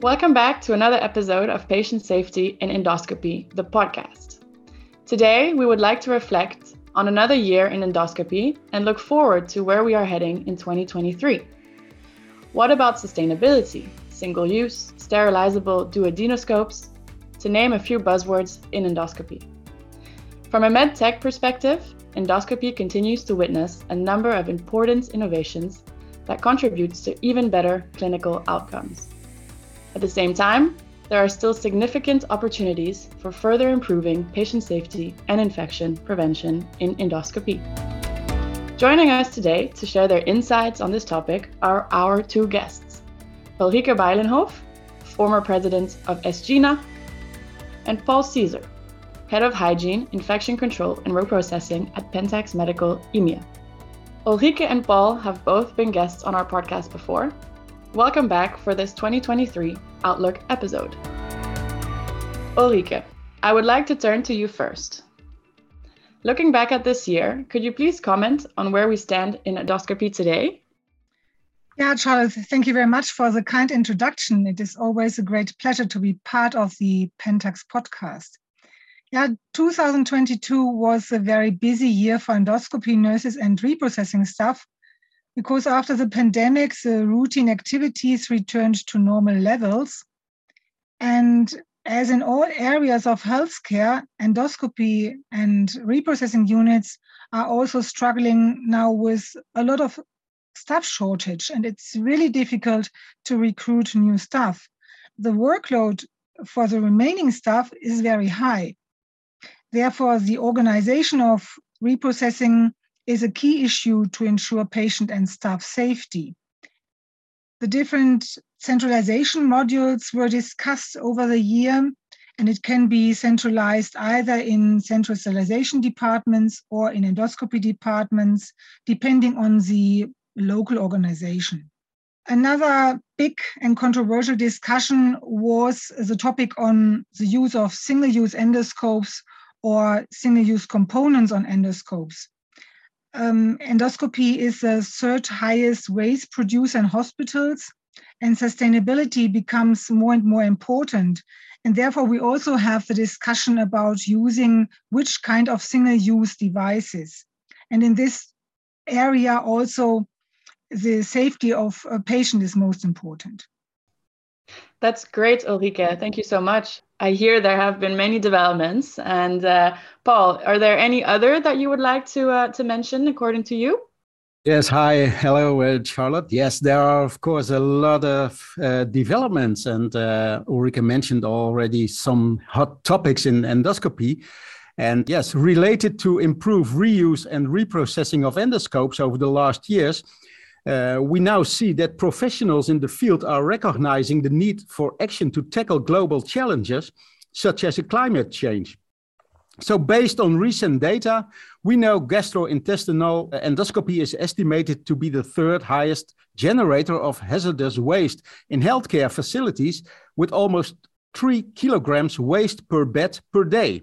Welcome back to another episode of Patient Safety in Endoscopy, the podcast. Today, we would like to reflect on another year in endoscopy and look forward to where we are heading in 2023. What about sustainability, single use, sterilizable duodenoscopes, to name a few buzzwords in endoscopy? From a med tech perspective, endoscopy continues to witness a number of important innovations that contributes to even better clinical outcomes. At the same time, there are still significant opportunities for further improving patient safety and infection prevention in endoscopy. Joining us today to share their insights on this topic are our two guests Ulrike Beilenhoff, former president of ESGENA, and Paul Caesar, head of hygiene, infection control, and reprocessing at Pentax Medical EMEA. Ulrike and Paul have both been guests on our podcast before. Welcome back for this 2023 Outlook episode. Ulrike, I would like to turn to you first. Looking back at this year, could you please comment on where we stand in endoscopy today? Yeah, Charlotte, thank you very much for the kind introduction. It is always a great pleasure to be part of the Pentax podcast. Yeah, 2022 was a very busy year for endoscopy nurses and reprocessing staff because after the pandemic, the routine activities returned to normal levels. And as in all areas of healthcare, endoscopy and reprocessing units are also struggling now with a lot of staff shortage, and it's really difficult to recruit new staff. The workload for the remaining staff is very high. Therefore, the organization of reprocessing is a key issue to ensure patient and staff safety. The different centralization modules were discussed over the year, and it can be centralized either in central sterilization departments or in endoscopy departments, depending on the local organization. Another big and controversial discussion was the topic on the use of single use endoscopes or single use components on endoscopes. Um, endoscopy is the third highest waste producer in hospitals, and sustainability becomes more and more important. And therefore, we also have the discussion about using which kind of single use devices. And in this area, also, the safety of a patient is most important. That's great, Ulrike. Thank you so much. I hear there have been many developments. And uh, Paul, are there any other that you would like to uh, to mention according to you? Yes, hi, hello, uh, Charlotte. Yes, there are of course a lot of uh, developments, and uh, Ulrike mentioned already some hot topics in endoscopy. And yes, related to improve reuse and reprocessing of endoscopes over the last years, uh, we now see that professionals in the field are recognizing the need for action to tackle global challenges, such as climate change. So, based on recent data, we know gastrointestinal endoscopy is estimated to be the third highest generator of hazardous waste in healthcare facilities, with almost three kilograms waste per bed per day.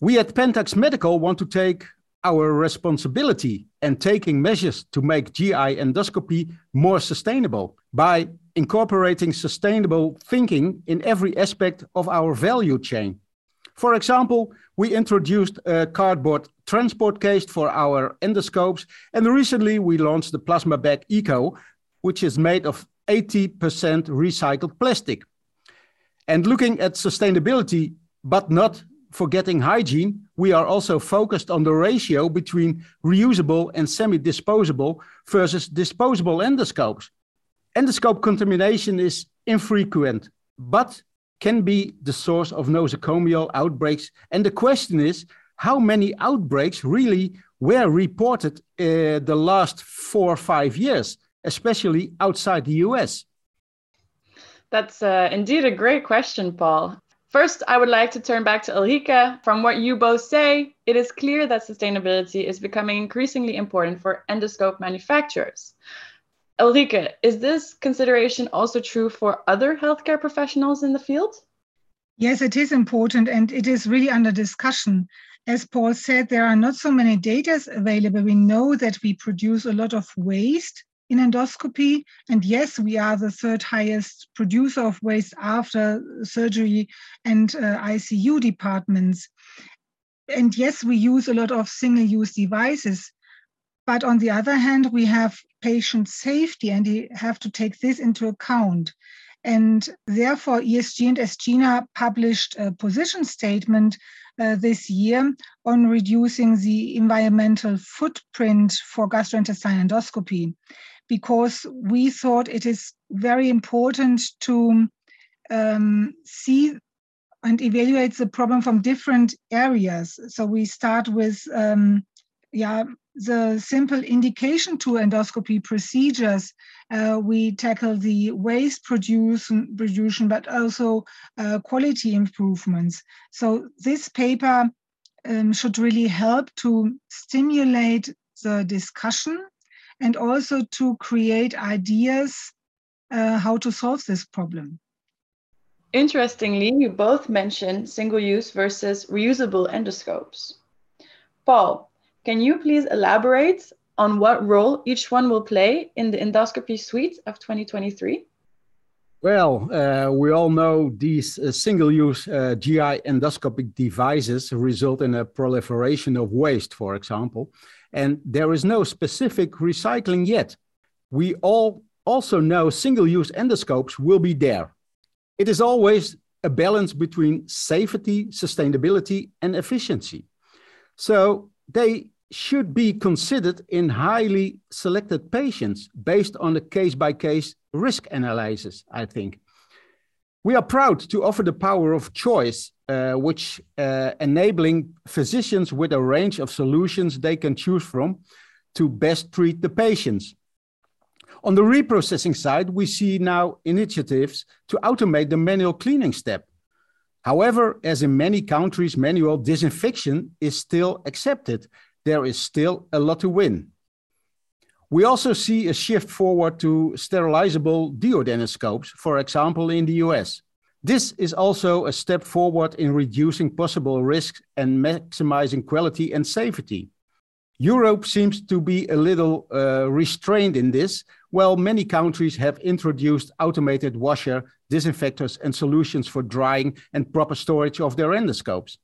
We at Pentax Medical want to take our responsibility and taking measures to make GI endoscopy more sustainable by incorporating sustainable thinking in every aspect of our value chain. For example, we introduced a cardboard transport case for our endoscopes, and recently we launched the Plasma Bag Eco, which is made of 80% recycled plastic. And looking at sustainability, but not forgetting hygiene, we are also focused on the ratio between reusable and semi-disposable versus disposable endoscopes. Endoscope contamination is infrequent, but can be the source of nosocomial outbreaks. And the question is, how many outbreaks really were reported uh, the last four or five years, especially outside the US? That's uh, indeed a great question, Paul. First, I would like to turn back to Ulrike. From what you both say, it is clear that sustainability is becoming increasingly important for endoscope manufacturers. Ulrike, is this consideration also true for other healthcare professionals in the field? Yes, it is important and it is really under discussion. As Paul said, there are not so many data available. We know that we produce a lot of waste in endoscopy. And yes, we are the third highest producer of waste after surgery and uh, ICU departments. And yes, we use a lot of single use devices. But on the other hand, we have patient safety, and you have to take this into account. And therefore, ESGE and ESGENA published a position statement uh, this year on reducing the environmental footprint for gastrointestinal endoscopy, because we thought it is very important to um, see and evaluate the problem from different areas. So we start with um, yeah, the simple indication to endoscopy procedures. Uh, we tackle the waste production, production but also uh, quality improvements. So this paper um, should really help to stimulate the discussion and also to create ideas uh, how to solve this problem. Interestingly, you both mentioned single use versus reusable endoscopes. Paul, can you please elaborate on what role each one will play in the endoscopy suite of 2023? Well, uh, we all know these uh, single-use uh, GI endoscopic devices result in a proliferation of waste, for example, and there is no specific recycling yet. We all also know single-use endoscopes will be there. It is always a balance between safety, sustainability, and efficiency. So they should be considered in highly selected patients based on the case by case risk analysis, I think. We are proud to offer the power of choice, uh, which uh, enabling physicians with a range of solutions they can choose from to best treat the patients. On the reprocessing side, we see now initiatives to automate the manual cleaning step. However, as in many countries, manual disinfection is still accepted there is still a lot to win. We also see a shift forward to sterilizable duodenoscopes, for example, in the US. This is also a step forward in reducing possible risks and maximizing quality and safety. Europe seems to be a little uh, restrained in this, while many countries have introduced automated washer, disinfectors, and solutions for drying and proper storage of their endoscopes.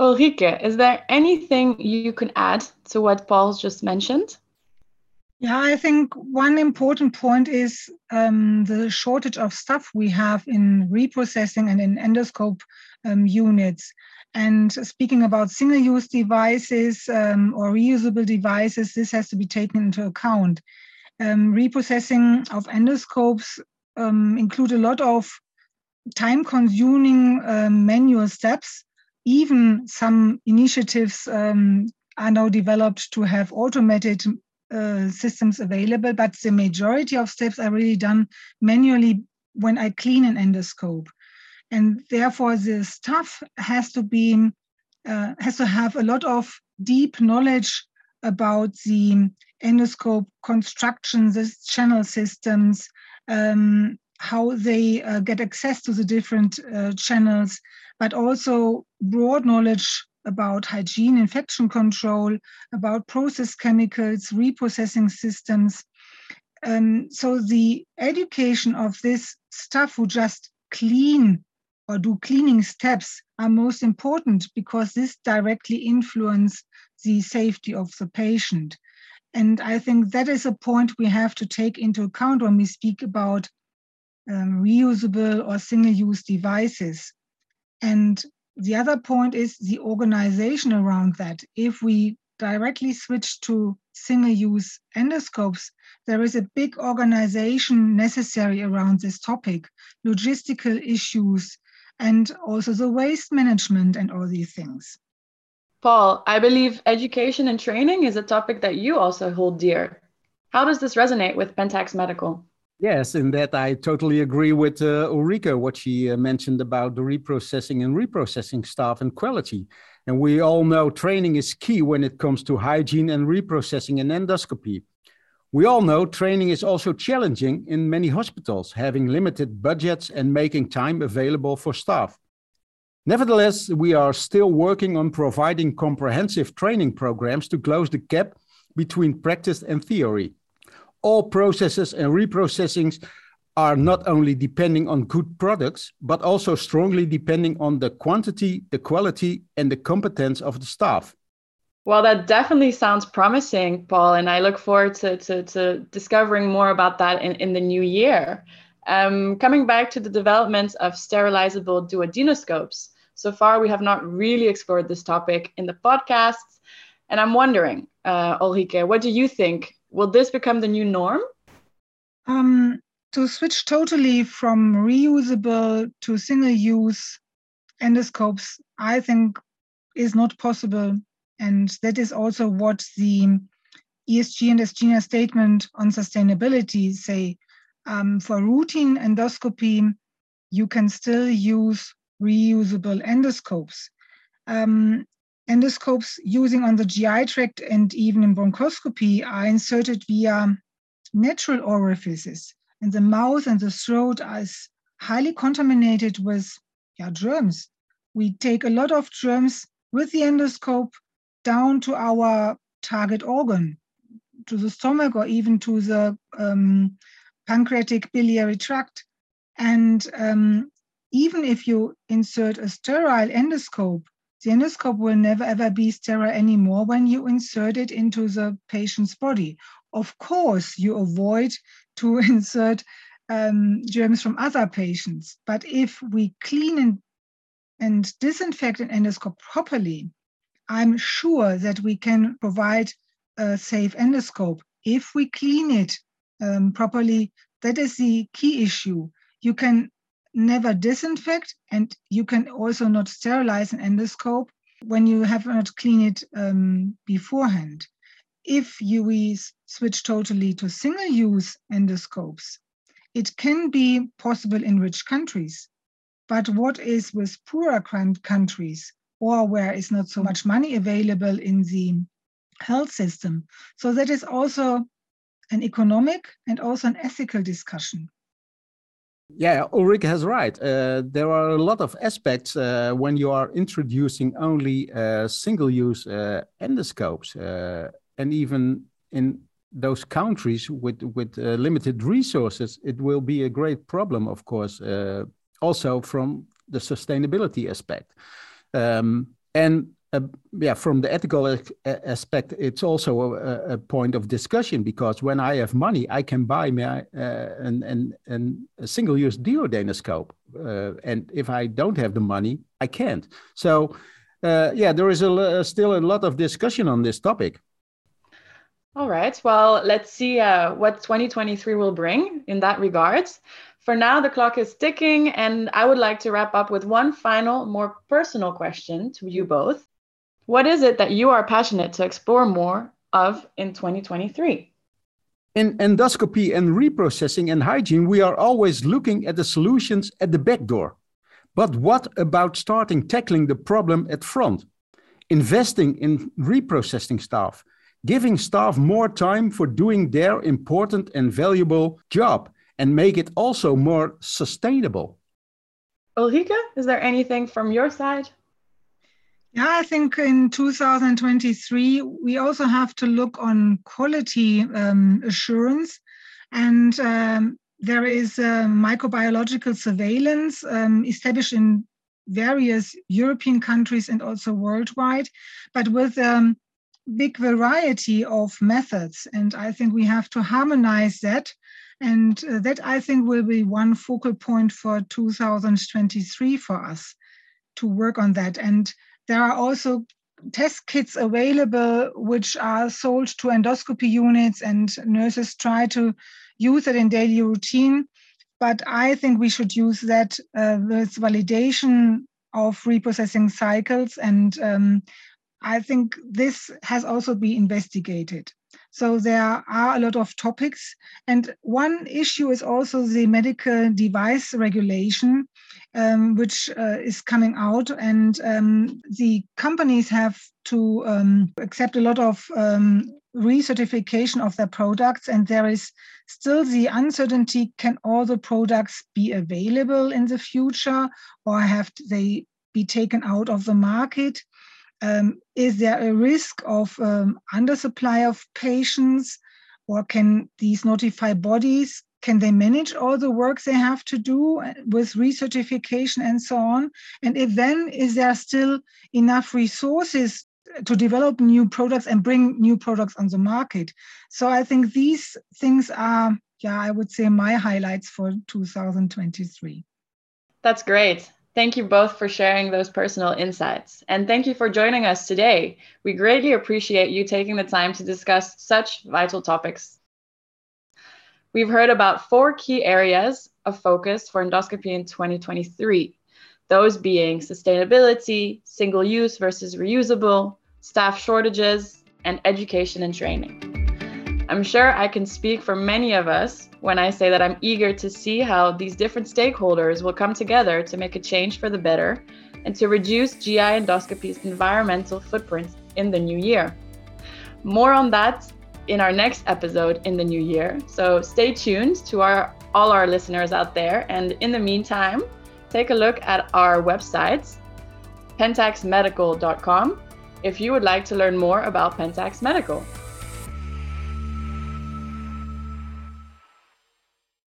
Ulrike, is there anything you can add to what Paul's just mentioned? Yeah, I think one important point is um, the shortage of stuff we have in reprocessing and in endoscope um, units. And speaking about single use devices um, or reusable devices, this has to be taken into account. Um, reprocessing of endoscopes um, include a lot of time consuming um, manual steps even some initiatives are now developed to have automated uh, systems available, but the majority of steps are really done manually when I clean an endoscope. And therefore, the staff has to be uh, has to have a lot of deep knowledge about the endoscope construction, the channel systems, um, how they uh, get access to the different uh, channels, but also broad knowledge about hygiene, infection control, about process chemicals, reprocessing systems. Um, so the education of this staff who just clean or do cleaning steps are most important because this directly influence the safety of the patient. And I think that is a point we have to take into account when we speak about um, reusable or single-use devices. And the other point is the organization around that. If we directly switch to single use endoscopes, there is a big organization necessary around this topic, logistical issues, and also the waste management and all these things. Paul, I believe education and training is a topic that you also hold dear. How does this resonate with Pentax Medical? Yes, in that I totally agree with uh, Ulrike, what she uh, mentioned about the reprocessing and reprocessing staff and quality. And we all know training is key when it comes to hygiene and reprocessing and endoscopy. We all know training is also challenging in many hospitals, having limited budgets and making time available for staff. Nevertheless, we are still working on providing comprehensive training programs to close the gap between practice and theory. All processes and reprocessings are not only depending on good products, but also strongly depending on the quantity, the quality, and the competence of the staff. Well, that definitely sounds promising, Paul, and I look forward to, to, to discovering more about that in, in the new year. Um, coming back to the development of sterilizable duodenoscopes, so far we have not really explored this topic in the podcasts, and I'm wondering, uh, Ulrike, what do you think? Will this become the new norm? Um, to switch totally from reusable to single use endoscopes, I think is not possible. And that is also what the ESGE and SGNA statement on sustainability say. Um, for routine endoscopy, you can still use reusable endoscopes. Um, endoscopes using on the GI tract and even in bronchoscopy are inserted via natural orifices and the mouth and the throat is highly contaminated with yeah, germs. We take a lot of germs with the endoscope down to our target organ, to the stomach or even to the um, pancreatic biliary tract. And um, even if you insert a sterile endoscope, the endoscope will never ever be sterile anymore when you insert it into the patient's body. Of course, you avoid to insert um, germs from other patients. But if we clean and, and disinfect an endoscope properly, I'm sure that we can provide a safe endoscope. If we clean it um, properly, that is the key issue. You can never disinfect and you can also not sterilize an endoscope when you have not cleaned it um, beforehand if you switch totally to single use endoscopes, it can be possible in rich countries. But what is with poorer countries or where is not so much money available in the health system? So that is also an economic and also an ethical discussion. Yeah, Ulrike has right. Uh, there are a lot of aspects uh, when you are introducing only uh, single-use uh, endoscopes. Uh, and even in those countries with with uh, limited resources, it will be a great problem, of course, also from the sustainability aspect. Um, and uh, yeah, from the ethical aspect, it's also a, a, point of discussion because when I have money, I can buy my uh, an, an, an, a single-use duodenoscope, uh, and if I don't have the money, I can't. So, uh, yeah, there is a, still a lot of discussion on this topic. All right. Well, let's see uh, what 2023 will bring in that regard. For now, the clock is ticking, and I would like to wrap up with one final, more personal question to you both. What is it that you are passionate to explore more of in 2023? In endoscopy and reprocessing and hygiene, we are always looking at the solutions at the back door. But what about starting tackling the problem at front? Investing in reprocessing staff, giving staff more time for doing their important and valuable job and make it also more sustainable. Ulrike, is there anything from your side? Yeah, I think in 2023, we also have to look on quality um, assurance. And um, there is microbiological surveillance um, established in various European countries and also worldwide, but with um, big variety of methods. And I think we have to harmonize that. And uh, that I think will be one focal point for 2023 for us to work on that. And there are also test kits available which are sold to endoscopy units and nurses try to use it in daily routine but i think we should use that uh, with validation of reprocessing cycles and um, I think this has also been investigated. So there are a lot of topics. And one issue is also the medical device regulation, um, which uh, is coming out. And um, the companies have to um, accept a lot of um, recertification of their products. And there is still the uncertainty can all the products be available in the future or have they be taken out of the market? Um, is there a risk of um, undersupply of patients? Or can these notified bodies can they manage all the work they have to do uh, with recertification and so on? And if then is there still enough resources to develop new products and bring new products on the market? So I think these things are, yeah, I would say my highlights for 2023. That's great. Thank you both for sharing those personal insights. And thank you for joining us today. We greatly appreciate you taking the time to discuss such vital topics We've heard about four key areas of focus for endoscopy in 2023, those being sustainability, single use versus reusable, staff shortages, and education and training. I'm sure I can speak for many of us when I say that I'm eager to see how these different stakeholders will come together to make a change for the better and to reduce GI endoscopy's environmental footprint in the new year. More on that in our next episode in the new year. So stay tuned to our all our listeners out there. And in the meantime, take a look at our website, pentaxmedical.com, if you would like to learn more about Pentax Medical.